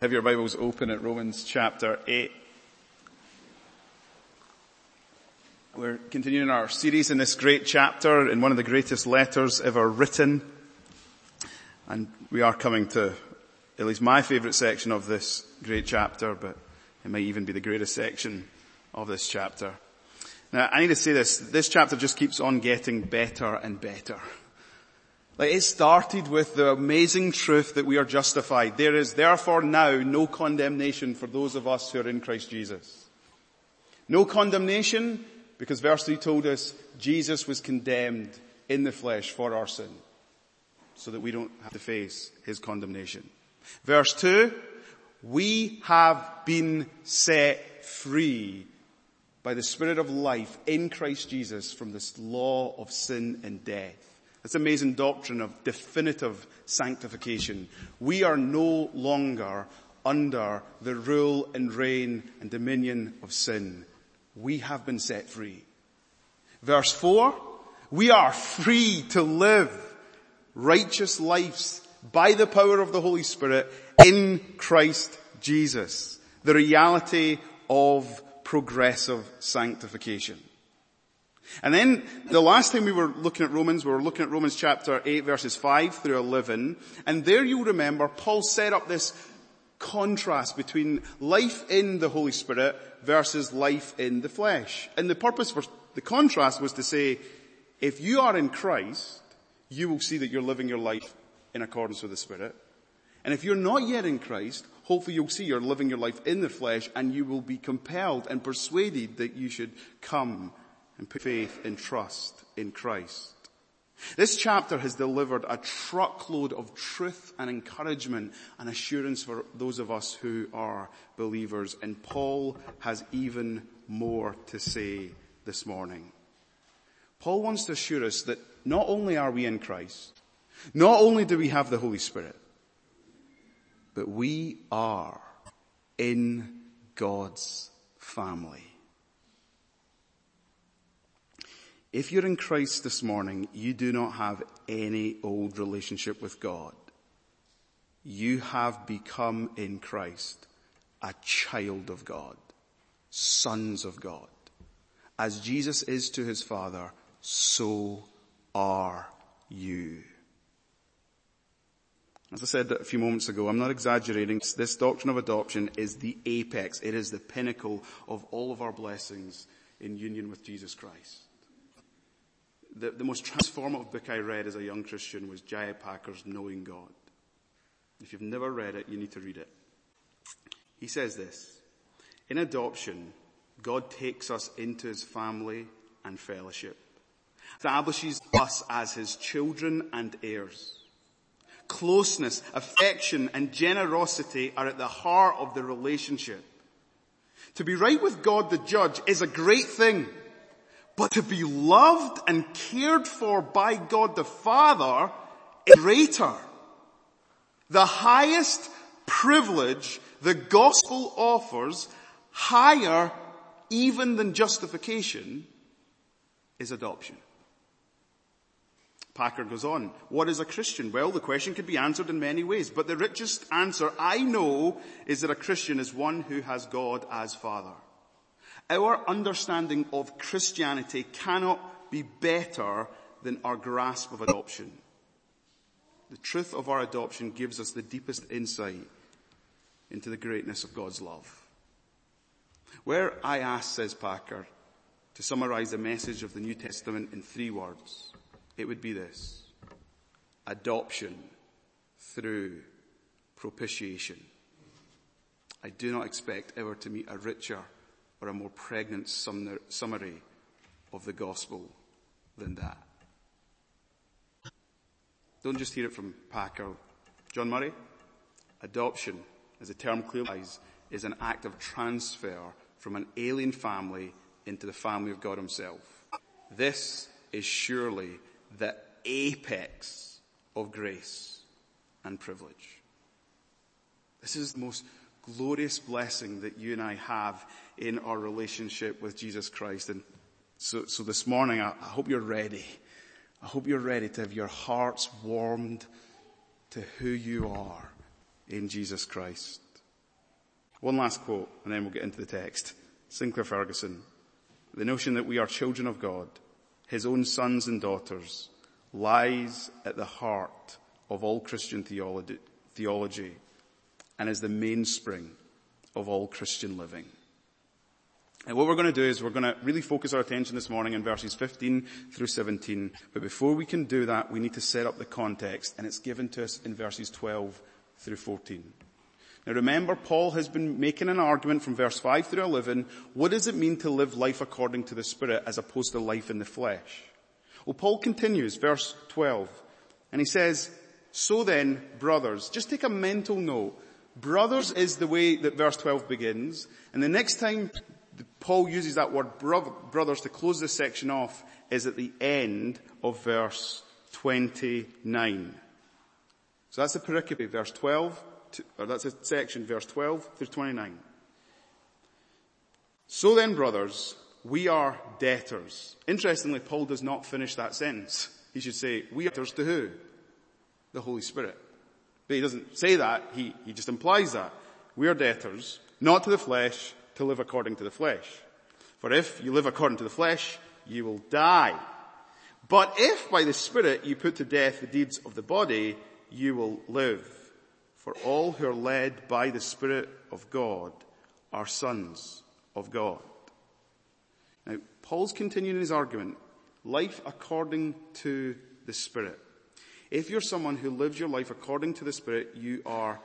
Have your Bibles open at Romans chapter 8. We're continuing our series in this great chapter in one of the greatest letters ever written. And we are coming to at least my favorite section of this great chapter, but it might even be the greatest section of this chapter. Now I need to say this, this chapter just keeps on getting better and better. Like it started with the amazing truth that we are justified. There is therefore now no condemnation for those of us who are in Christ Jesus. No condemnation because verse 3 told us Jesus was condemned in the flesh for our sin so that we don't have to face his condemnation. Verse 2, we have been set free by the Spirit of life in Christ Jesus from this law of sin and death. This amazing doctrine of definitive sanctification. We are no longer under the rule and reign and dominion of sin. We have been set free. Verse 4, we are free to live righteous lives by the power of the Holy Spirit in Christ Jesus. The reality of progressive sanctification. And then the last time we were looking at Romans, we were looking at Romans chapter 8 verses 5 through 11. And there you'll remember Paul set up this contrast between life in the Holy Spirit versus life in the flesh. And the purpose for the contrast was to say, if you are in Christ, you will see that you're living your life in accordance with the Spirit. And if you're not yet in Christ, hopefully you'll see you're living your life in the flesh and you will be compelled and persuaded that you should come and put faith and trust in Christ. This chapter has delivered a truckload of truth and encouragement and assurance for those of us who are believers. And Paul has even more to say this morning. Paul wants to assure us that not only are we in Christ, not only do we have the Holy Spirit, but we are in God's family. If you're in Christ this morning, you do not have any old relationship with God. You have become in Christ a child of God, sons of God. As Jesus is to his Father, so are you. As I said a few moments ago, I'm not exaggerating. This doctrine of adoption is the apex. It is the pinnacle of all of our blessings in union with Jesus Christ. The, the most transformative book I read as a young Christian was J.I. Packer's Knowing God. If you've never read it, you need to read it. He says this, in adoption, God takes us into his family and fellowship, establishes us as his children and heirs. Closeness, affection, and generosity are at the heart of the relationship. To be right with God the judge is a great thing. But to be loved and cared for by God the Father is greater. The highest privilege the gospel offers, higher even than justification, is adoption. Packer goes on, what is a Christian? Well, the question could be answered in many ways, but the richest answer I know is that a Christian is one who has God as Father. Our understanding of Christianity cannot be better than our grasp of adoption. The truth of our adoption gives us the deepest insight into the greatness of God's love. Where I ask, says Packer, to summarize the message of the New Testament in three words, it would be this. Adoption through propitiation. I do not expect ever to meet a richer or a more pregnant summary of the gospel than that. Don't just hear it from Packer. John Murray, adoption, as the term clearly is an act of transfer from an alien family into the family of God himself. This is surely the apex of grace and privilege. This is the most glorious blessing that you and I have in our relationship with Jesus Christ. And so, so this morning, I, I hope you're ready. I hope you're ready to have your hearts warmed to who you are in Jesus Christ. One last quote and then we'll get into the text. Sinclair Ferguson. The notion that we are children of God, His own sons and daughters, lies at the heart of all Christian theology, theology and is the mainspring of all Christian living. And what we're going to do is we're going to really focus our attention this morning in verses 15 through 17. But before we can do that, we need to set up the context and it's given to us in verses 12 through 14. Now remember, Paul has been making an argument from verse 5 through 11. What does it mean to live life according to the Spirit as opposed to life in the flesh? Well, Paul continues, verse 12, and he says, so then, brothers, just take a mental note. Brothers is the way that verse 12 begins, and the next time Paul uses that word brothers to close this section off is at the end of verse 29. So that's the pericope, verse 12, to, or that's a section, verse 12 through 29. So then brothers, we are debtors. Interestingly, Paul does not finish that sentence. He should say, we are debtors to who? The Holy Spirit. But he doesn't say that, he, he just implies that. We are debtors, not to the flesh, to live according to the flesh. For if you live according to the flesh, you will die. But if by the Spirit you put to death the deeds of the body, you will live. For all who are led by the Spirit of God are sons of God. Now, Paul's continuing his argument. Life according to the Spirit. If you're someone who lives your life according to the Spirit, you are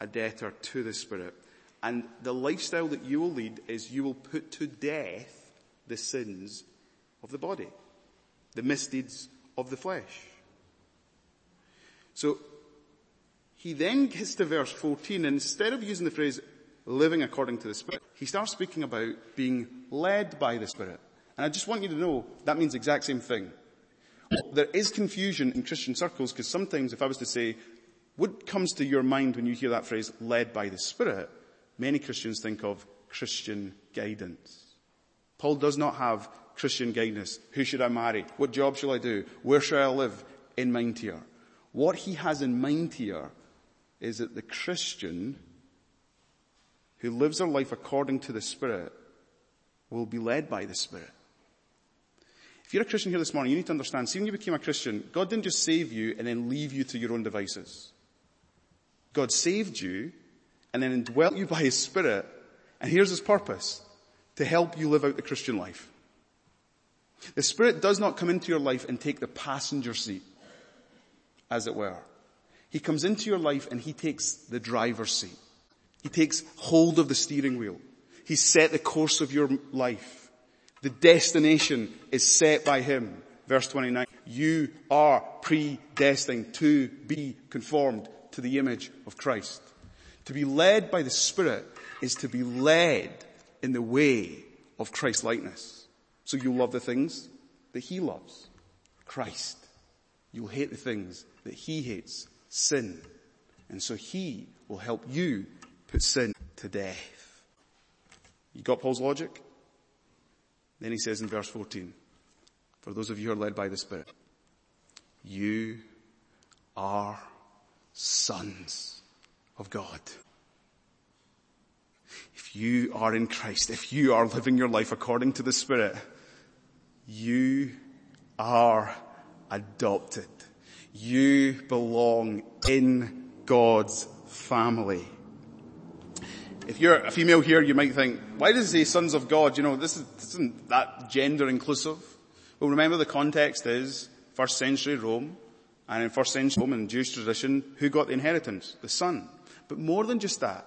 a debtor to the Spirit. And the lifestyle that you will lead is you will put to death the sins of the body, the misdeeds of the flesh. So he then gets to verse 14 and instead of using the phrase living according to the Spirit, he starts speaking about being led by the Spirit. And I just want you to know that means the exact same thing. There is confusion in Christian circles because sometimes if I was to say, what comes to your mind when you hear that phrase, led by the Spirit? many Christians think of Christian guidance. Paul does not have Christian guidance. Who should I marry? What job shall I do? Where shall I live? In mind here. What he has in mind here is that the Christian who lives their life according to the Spirit will be led by the Spirit. If you're a Christian here this morning, you need to understand, see when you became a Christian, God didn't just save you and then leave you to your own devices. God saved you and then indwelt you by His Spirit. And here's His purpose. To help you live out the Christian life. The Spirit does not come into your life and take the passenger seat, as it were. He comes into your life and He takes the driver's seat. He takes hold of the steering wheel. He set the course of your life. The destination is set by Him. Verse 29. You are predestined to be conformed to the image of Christ. To be led by the Spirit is to be led in the way of Christ likeness. So you'll love the things that He loves. Christ. You'll hate the things that He hates. Sin. And so He will help you put sin to death. You got Paul's logic? Then he says in verse 14, for those of you who are led by the Spirit, you are sons of God. If you are in Christ, if you are living your life according to the Spirit, you are adopted. You belong in God's family. If you're a female here, you might think, why does it say sons of God? You know, this, is, this isn't that gender inclusive. Well, remember the context is first century Rome, and in first century Rome and Jewish tradition, who got the inheritance? The son. But more than just that,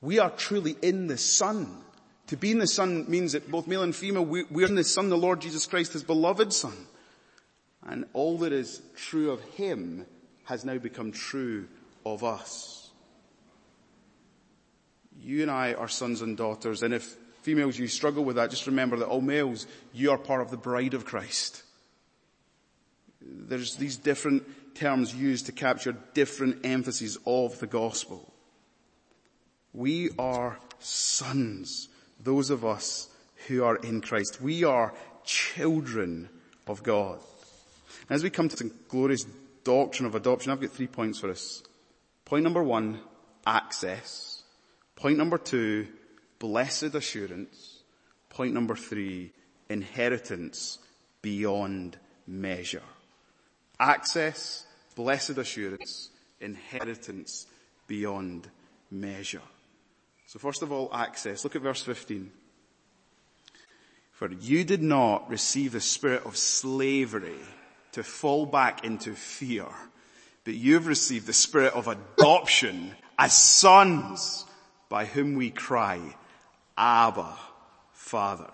we are truly in the Son. To be in the Son means that both male and female, we, we're in the Son, the Lord Jesus Christ, His beloved Son. And all that is true of Him has now become true of us. You and I are sons and daughters, and if females you struggle with that, just remember that all males, you are part of the bride of Christ. There's these different terms used to capture different emphases of the gospel. We are sons, those of us who are in Christ. We are children of God. And As we come to the glorious doctrine of adoption, I've got three points for us. Point number one, access. Point number two, blessed assurance. Point number three, inheritance beyond measure. Access, blessed assurance, inheritance beyond measure. So first of all, access. Look at verse 15. For you did not receive the spirit of slavery to fall back into fear, but you've received the spirit of adoption as sons by whom we cry, Abba, Father.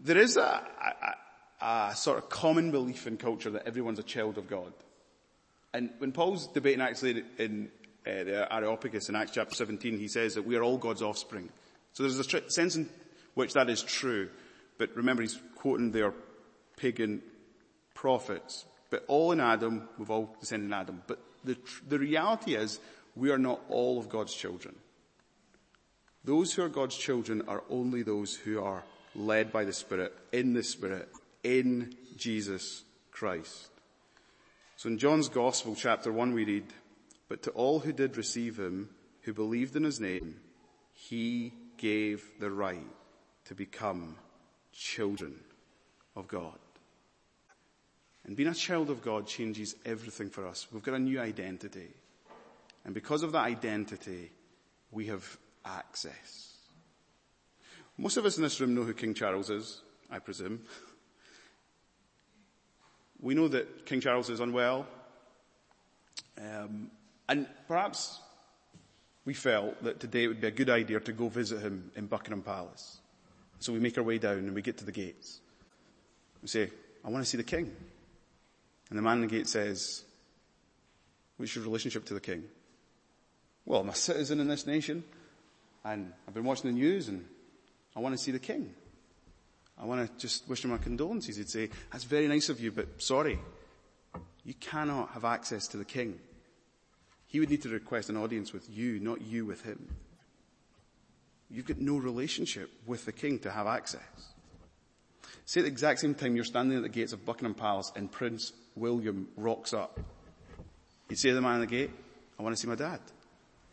There is a, a, a, sort of common belief in culture that everyone's a child of God. And when Paul's debating actually in uh, the Areopagus in Acts chapter 17, he says that we are all God's offspring. So there's a tr- sense in which that is true. But remember, he's quoting their pagan prophets. But all in Adam, we've all descended in Adam. But the, the reality is, we are not all of God's children. Those who are God's children are only those who are led by the Spirit, in the Spirit, in Jesus Christ. So in John's Gospel, chapter 1, we read, But to all who did receive him, who believed in his name, he gave the right to become children of God. And being a child of God changes everything for us. We've got a new identity. And because of that identity, we have access. Most of us in this room know who King Charles is, I presume. We know that King Charles is unwell. Um, and perhaps we felt that today it would be a good idea to go visit him in Buckingham Palace. So we make our way down and we get to the gates. We say, I want to see the king. And the man in the gate says, what's your relationship to the king? Well, I'm a citizen in this nation and I've been watching the news and I want to see the king. I want to just wish him my condolences. He'd say, that's very nice of you, but sorry. You cannot have access to the king. He would need to request an audience with you, not you with him. You've got no relationship with the king to have access. Say at the exact same time you're standing at the gates of Buckingham Palace and Prince William rocks up. You'd say to the man at the gate, I want to see my dad.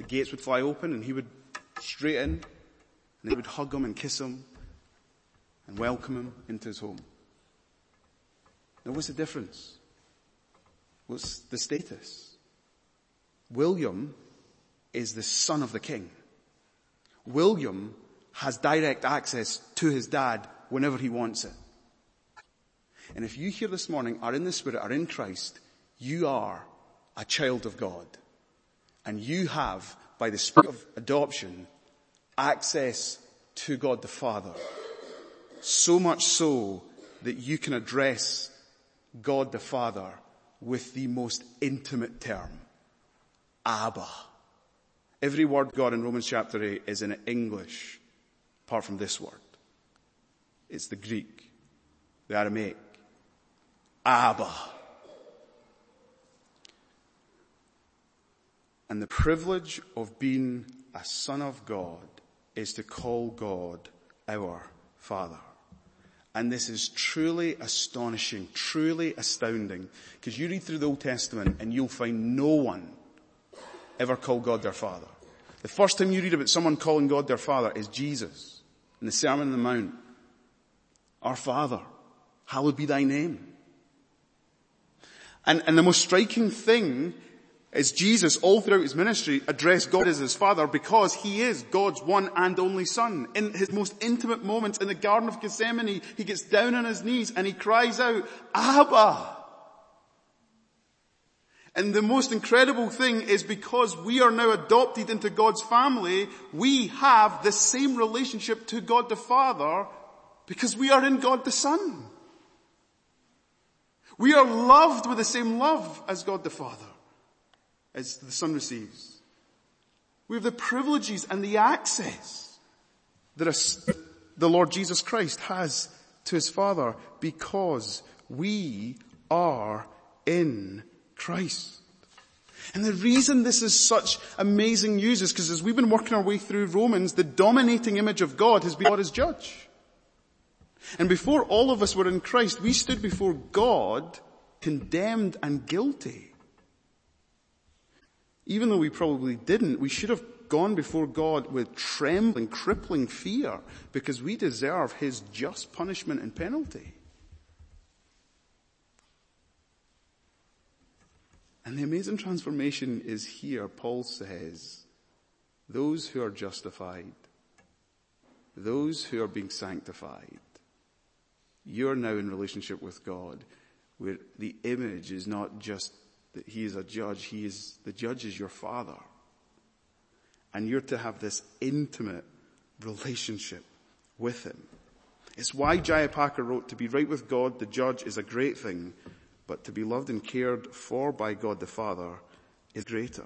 The gates would fly open and he would straight in and they would hug him and kiss him and welcome him into his home. Now what's the difference? What's the status? William is the son of the king. William has direct access to his dad whenever he wants it. And if you here this morning are in the Spirit, are in Christ, you are a child of God. And you have, by the Spirit of adoption, access to God the Father. So much so that you can address God the Father with the most intimate term. Abba. Every word God in Romans chapter 8 is in English, apart from this word. It's the Greek, the Aramaic. Abba. And the privilege of being a son of God is to call God our Father. And this is truly astonishing, truly astounding, because you read through the Old Testament and you'll find no one ever called God their Father. The first time you read about someone calling God their Father is Jesus in the Sermon on the Mount. Our Father, hallowed be thy name. And, and the most striking thing is Jesus all throughout his ministry addressed God as his father because he is God's one and only son. In his most intimate moments in the Garden of Gethsemane, he gets down on his knees and he cries out, Abba! And the most incredible thing is because we are now adopted into God's family, we have the same relationship to God the Father because we are in God the Son. We are loved with the same love as God the Father, as the Son receives. We have the privileges and the access that the Lord Jesus Christ has to his Father because we are in Christ. And the reason this is such amazing news is because as we've been working our way through Romans, the dominating image of God has been God as judge. And before all of us were in Christ, we stood before God condemned and guilty. Even though we probably didn't, we should have gone before God with trembling, crippling fear because we deserve His just punishment and penalty. And the amazing transformation is here, Paul says, those who are justified, those who are being sanctified, you're now in relationship with God where the image is not just that he is a judge, he is, the judge is your father. And you're to have this intimate relationship with him. It's why. Packer wrote, to be right with God, the judge, is a great thing, but to be loved and cared for by God the Father is greater.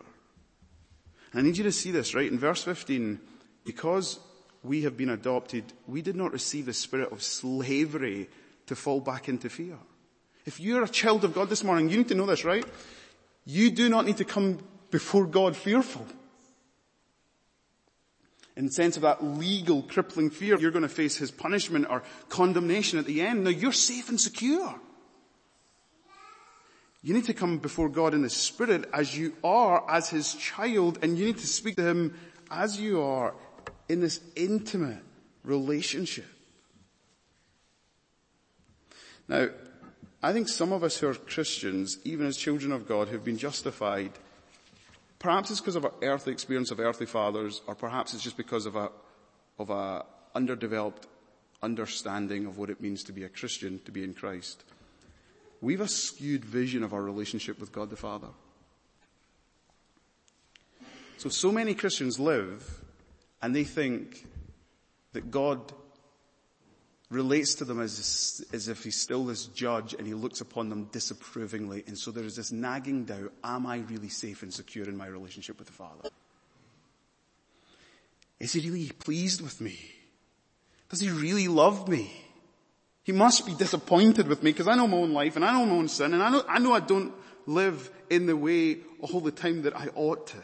And I need you to see this, right? In verse 15, because we have been adopted, we did not receive the spirit of slavery to fall back into fear. If you're a child of God this morning, you need to know this, right? You do not need to come before God fearful. In the sense of that legal crippling fear, you're going to face His punishment or condemnation at the end. Now you're safe and secure. You need to come before God in the Spirit as you are, as His child, and you need to speak to Him as you are in this intimate relationship. Now, I think some of us who are Christians, even as children of God, who've been justified, perhaps it's because of our earthly experience of earthly fathers, or perhaps it's just because of a, of a underdeveloped understanding of what it means to be a Christian, to be in Christ. We've a skewed vision of our relationship with God the Father. So, so many Christians live and they think that God relates to them as, as if he's still this judge and he looks upon them disapprovingly. And so there is this nagging doubt, am I really safe and secure in my relationship with the Father? Is he really pleased with me? Does he really love me? He must be disappointed with me because I know my own life and I know my own sin and I know, I know I don't live in the way all the time that I ought to.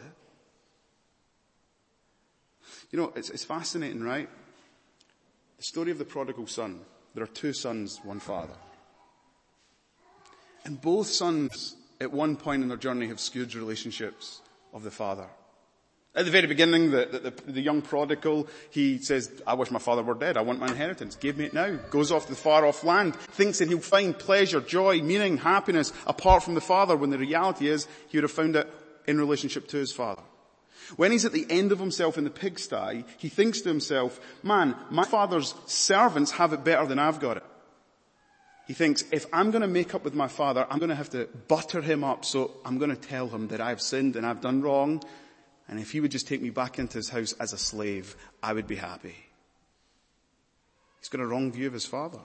You know, it's, it's fascinating, right? The story of the prodigal son. There are two sons, one father. And both sons at one point in their journey have skewed relationships of the father. At the very beginning, the, the, the, young prodigal, he says, I wish my father were dead. I want my inheritance. Give me it now. Goes off to the far off land, thinks that he'll find pleasure, joy, meaning, happiness apart from the father when the reality is he would have found it in relationship to his father. When he's at the end of himself in the pigsty, he thinks to himself, man, my father's servants have it better than I've got it. He thinks, if I'm going to make up with my father, I'm going to have to butter him up, so I'm going to tell him that I've sinned and I've done wrong, and if he would just take me back into his house as a slave, I would be happy. He's got a wrong view of his father.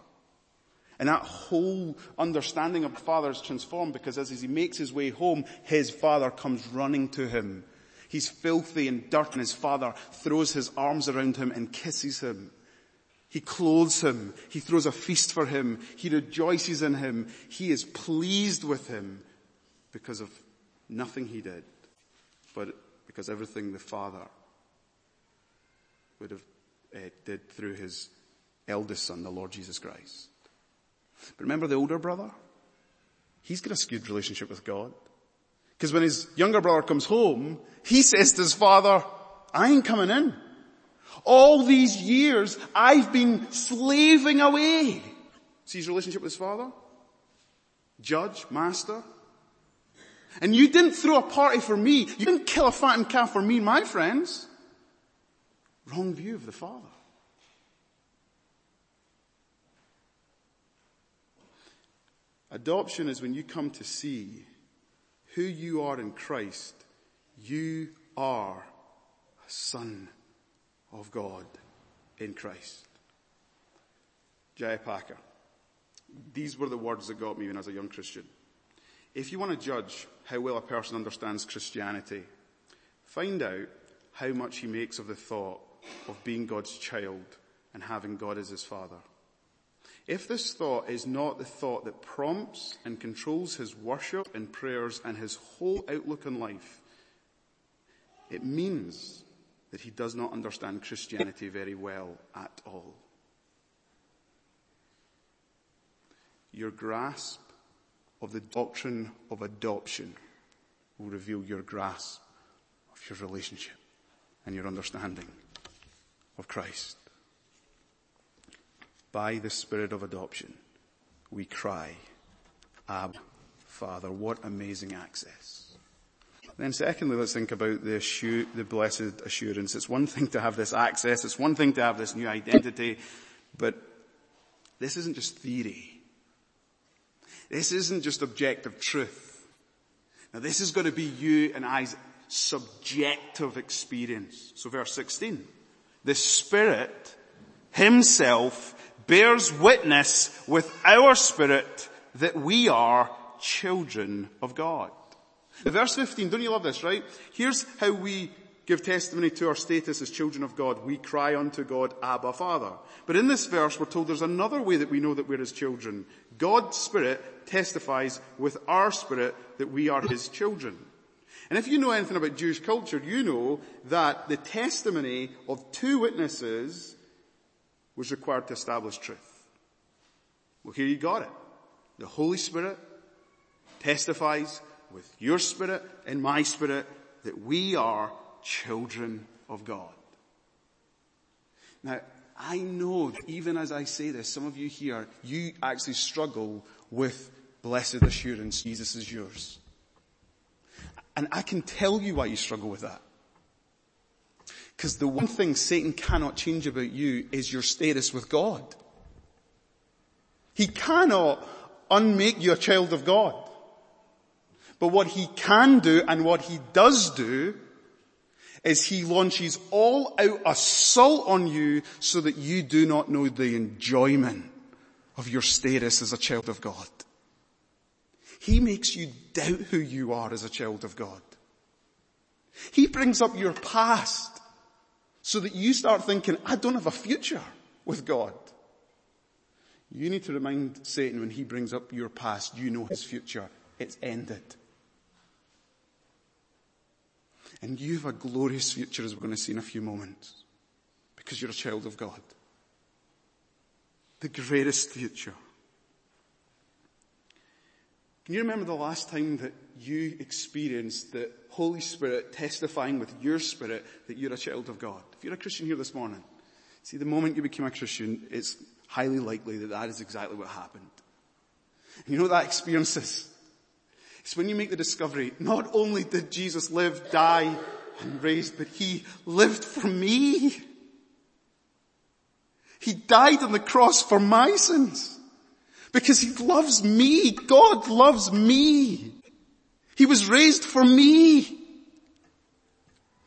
And that whole understanding of the father is transformed because as he makes his way home, his father comes running to him He's filthy and dirt and his father throws his arms around him and kisses him. He clothes him. He throws a feast for him. He rejoices in him. He is pleased with him because of nothing he did, but because everything the father would have uh, did through his eldest son, the Lord Jesus Christ. But remember the older brother? He's got a skewed relationship with God. Because when his younger brother comes home, he says to his father, I ain't coming in. All these years I've been slaving away. See his relationship with his father? Judge, master. And you didn't throw a party for me. You didn't kill a fattened calf for me and my friends. Wrong view of the father. Adoption is when you come to see who you are in Christ, you are a son of God in Christ. J. Packer. These were the words that got me when I was a young Christian. If you want to judge how well a person understands Christianity, find out how much he makes of the thought of being God's child and having God as his father. If this thought is not the thought that prompts and controls his worship and prayers and his whole outlook on life, it means that he does not understand Christianity very well at all. Your grasp of the doctrine of adoption will reveal your grasp of your relationship and your understanding of Christ. By the Spirit of adoption, we cry, Abba, Father. What amazing access. Then secondly, let's think about the, the blessed assurance. It's one thing to have this access, it's one thing to have this new identity, but this isn't just theory. This isn't just objective truth. Now this is going to be you and I's subjective experience. So verse 16. The Spirit Himself bears witness with our spirit that we are children of God. Verse 15, don't you love this, right? Here's how we give testimony to our status as children of God. We cry unto God, Abba Father. But in this verse, we're told there's another way that we know that we're His children. God's Spirit testifies with our spirit that we are His children. And if you know anything about Jewish culture, you know that the testimony of two witnesses was required to establish truth. Well, here you got it. The Holy Spirit testifies with your spirit and my spirit that we are children of God. Now, I know that even as I say this, some of you here, you actually struggle with blessed assurance, Jesus is yours. And I can tell you why you struggle with that. Because the one thing Satan cannot change about you is your status with God. He cannot unmake you a child of God. But what he can do and what he does do is he launches all out assault on you so that you do not know the enjoyment of your status as a child of God. He makes you doubt who you are as a child of God. He brings up your past so that you start thinking, I don't have a future with God. You need to remind Satan when he brings up your past, you know his future. It's ended. And you have a glorious future as we're going to see in a few moments. Because you're a child of God. The greatest future. Can you remember the last time that you experienced the Holy Spirit testifying with your spirit that you're a child of God? If you're a Christian here this morning, see the moment you became a Christian, it's highly likely that that is exactly what happened. And you know what that experience is? It's when you make the discovery, not only did Jesus live, die, and raised, but He lived for me. He died on the cross for my sins. Because He loves me. God loves me. He was raised for me.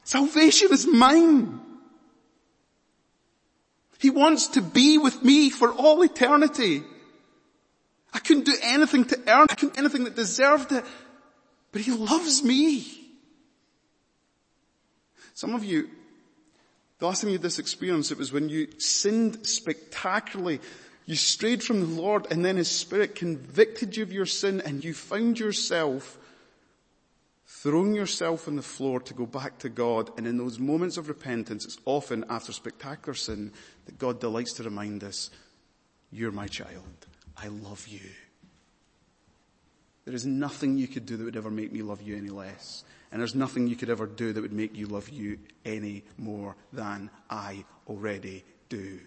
Salvation is mine. He wants to be with me for all eternity. I couldn't do anything to earn, I couldn't do anything that deserved it. But He loves me. Some of you, the last time you had this experience, it was when you sinned spectacularly you strayed from the Lord and then His Spirit convicted you of your sin and you found yourself throwing yourself on the floor to go back to God. And in those moments of repentance, it's often after spectacular sin that God delights to remind us, you're my child. I love you. There is nothing you could do that would ever make me love you any less. And there's nothing you could ever do that would make you love you any more than I already do.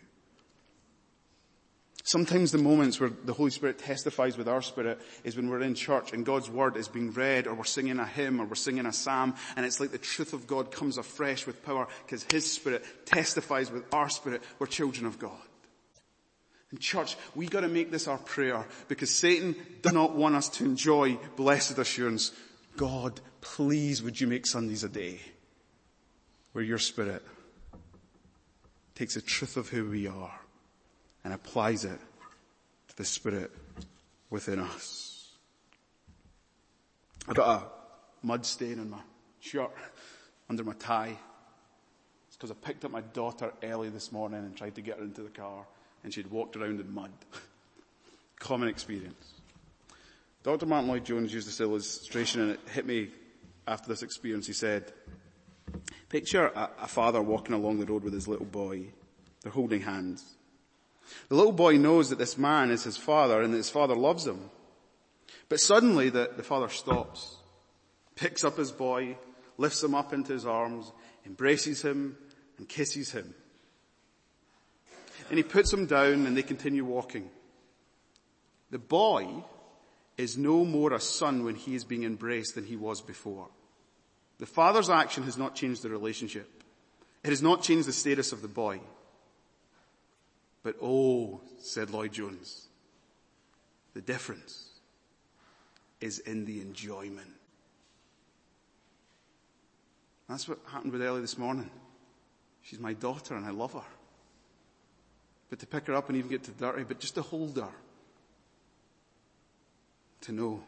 Sometimes the moments where the Holy Spirit testifies with our spirit is when we're in church and God's word is being read or we're singing a hymn or we're singing a psalm and it's like the truth of God comes afresh with power because His spirit testifies with our spirit. We're children of God. In church, we gotta make this our prayer because Satan does not want us to enjoy blessed assurance. God, please would you make Sundays a day where your spirit takes the truth of who we are and applies it to the Spirit within us. I've got a mud stain on my shirt under my tie. It's because I picked up my daughter early this morning and tried to get her into the car and she'd walked around in mud. Common experience. Dr. Martyn Lloyd-Jones used this illustration and it hit me after this experience. He said, picture a, a father walking along the road with his little boy. They're holding hands. The little boy knows that this man is his father and that his father loves him. But suddenly the, the father stops, picks up his boy, lifts him up into his arms, embraces him, and kisses him. And he puts him down and they continue walking. The boy is no more a son when he is being embraced than he was before. The father's action has not changed the relationship. It has not changed the status of the boy. But oh, said Lloyd Jones, the difference is in the enjoyment. That's what happened with Ellie this morning. She's my daughter and I love her. But to pick her up and even get to dirty, but just to hold her. To know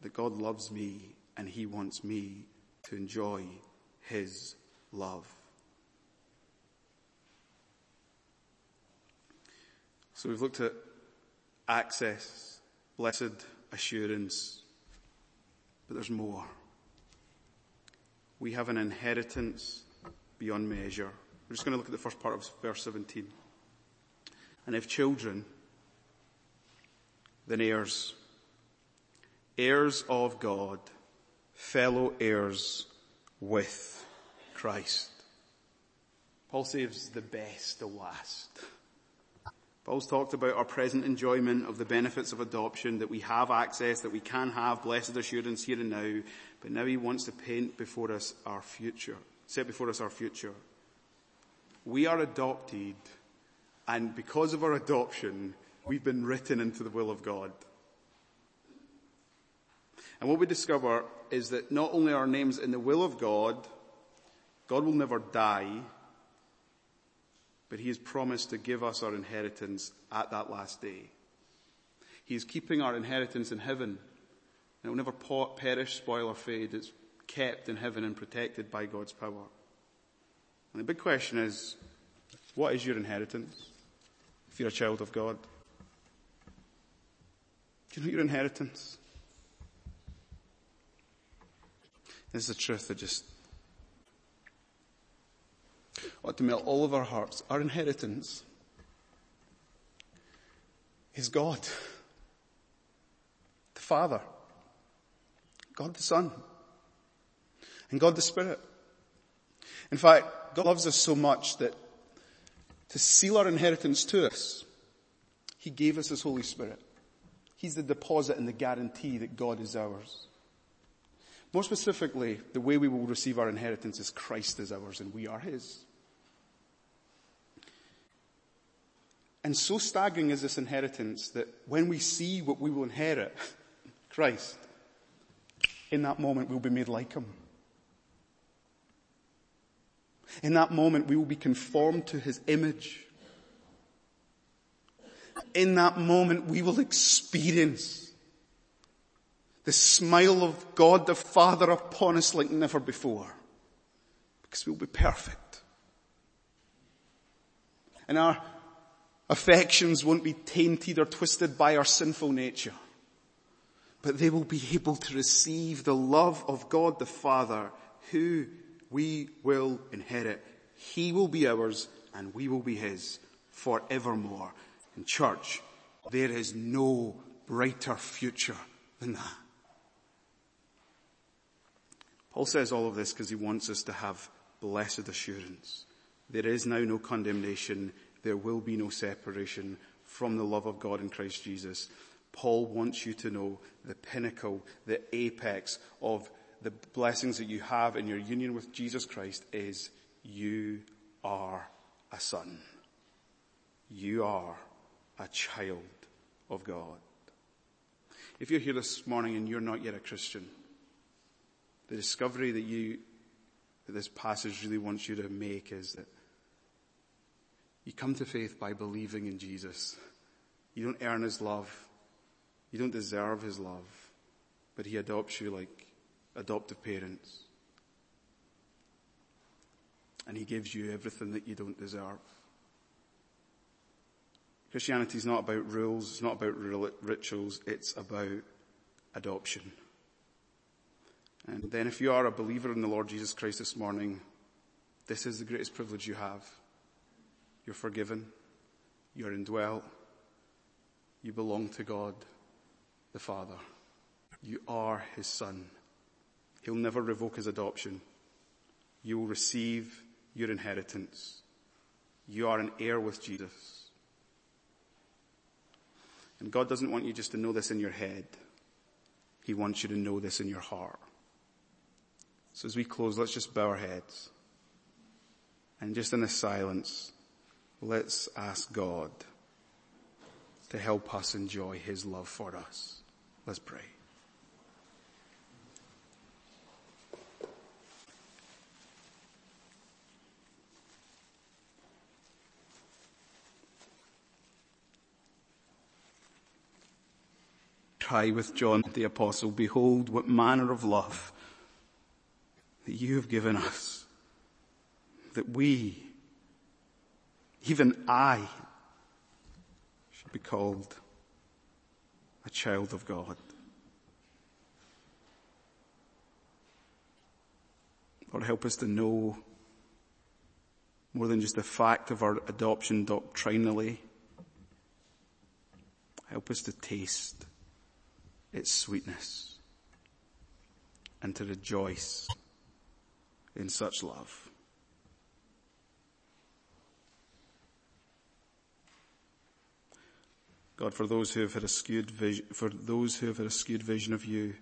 that God loves me and He wants me to enjoy His love. So we've looked at access, blessed assurance, but there's more. We have an inheritance beyond measure. We're just going to look at the first part of verse 17. And if children, then heirs, heirs of God, fellow heirs with Christ. Paul saves the best to last. Paul's talked about our present enjoyment of the benefits of adoption, that we have access, that we can have blessed assurance here and now, but now he wants to paint before us our future, set before us our future. We are adopted, and because of our adoption, we've been written into the will of God. And what we discover is that not only are our names in the will of God, God will never die, but he has promised to give us our inheritance at that last day. He is keeping our inheritance in heaven. And it will never perish, spoil or fade. It's kept in heaven and protected by God's power. And the big question is, what is your inheritance if you're a child of God? Do you know your inheritance? This is the truth that just ought to melt all of our hearts. Our inheritance is God, the Father, God the Son, and God the Spirit. In fact, God loves us so much that to seal our inheritance to us, He gave us His Holy Spirit. He's the deposit and the guarantee that God is ours. More specifically, the way we will receive our inheritance is Christ is ours and we are His. And so staggering is this inheritance that when we see what we will inherit, Christ, in that moment we'll be made like Him. In that moment we will be conformed to His image. In that moment we will experience the smile of God the Father upon us like never before. Because we'll be perfect. And our affections won't be tainted or twisted by our sinful nature, but they will be able to receive the love of God the Father who we will inherit. He will be ours and we will be His forevermore. In church, there is no brighter future than that. Paul says all of this because he wants us to have blessed assurance. There is now no condemnation there will be no separation from the love of God in Christ Jesus. Paul wants you to know the pinnacle, the apex of the blessings that you have in your union with Jesus Christ is you are a son. You are a child of God. If you're here this morning and you're not yet a Christian, the discovery that you, that this passage really wants you to make is that you come to faith by believing in Jesus. You don't earn his love. You don't deserve his love. But he adopts you like adoptive parents. And he gives you everything that you don't deserve. Christianity is not about rules, it's not about rituals, it's about adoption. And then if you are a believer in the Lord Jesus Christ this morning, this is the greatest privilege you have. You're forgiven. You're indwelt. You belong to God, the Father. You are His Son. He'll never revoke his adoption. You will receive your inheritance. You are an heir with Jesus. And God doesn't want you just to know this in your head. He wants you to know this in your heart. So as we close, let's just bow our heads. And just in the silence, let's ask God to help us enjoy His love for us. Let's pray. Cry with John the apostle, behold what manner of love that you have given us, that we, even I, should be called a child of God. Lord, help us to know more than just the fact of our adoption doctrinally. Help us to taste its sweetness and to rejoice in such love. God, for those who have had a skewed vision, for those who have had a skewed vision of you,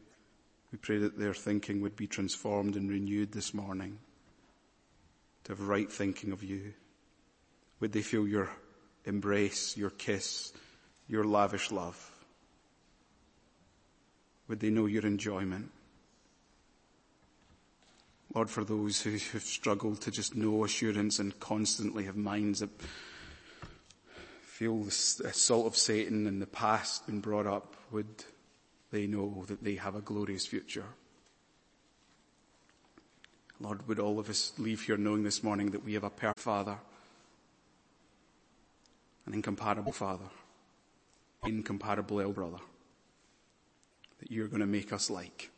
we pray that their thinking would be transformed and renewed this morning to have right thinking of you. Would they feel your embrace, your kiss, your lavish love? Would they know your enjoyment? Lord, for those who have struggled to just know assurance and constantly have minds that feel the assault of Satan in the past been brought up, would they know that they have a glorious future? Lord, would all of us leave here knowing this morning that we have a perfect Father, an incomparable Father, incomparable elder brother, that you're going to make us like.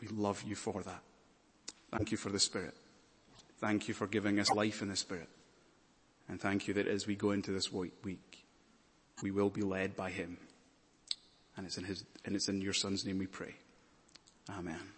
We love you for that. Thank you for the Spirit. Thank you for giving us life in the Spirit. And thank you that as we go into this week, we will be led by Him. And it's in His, and it's in your Son's name we pray. Amen.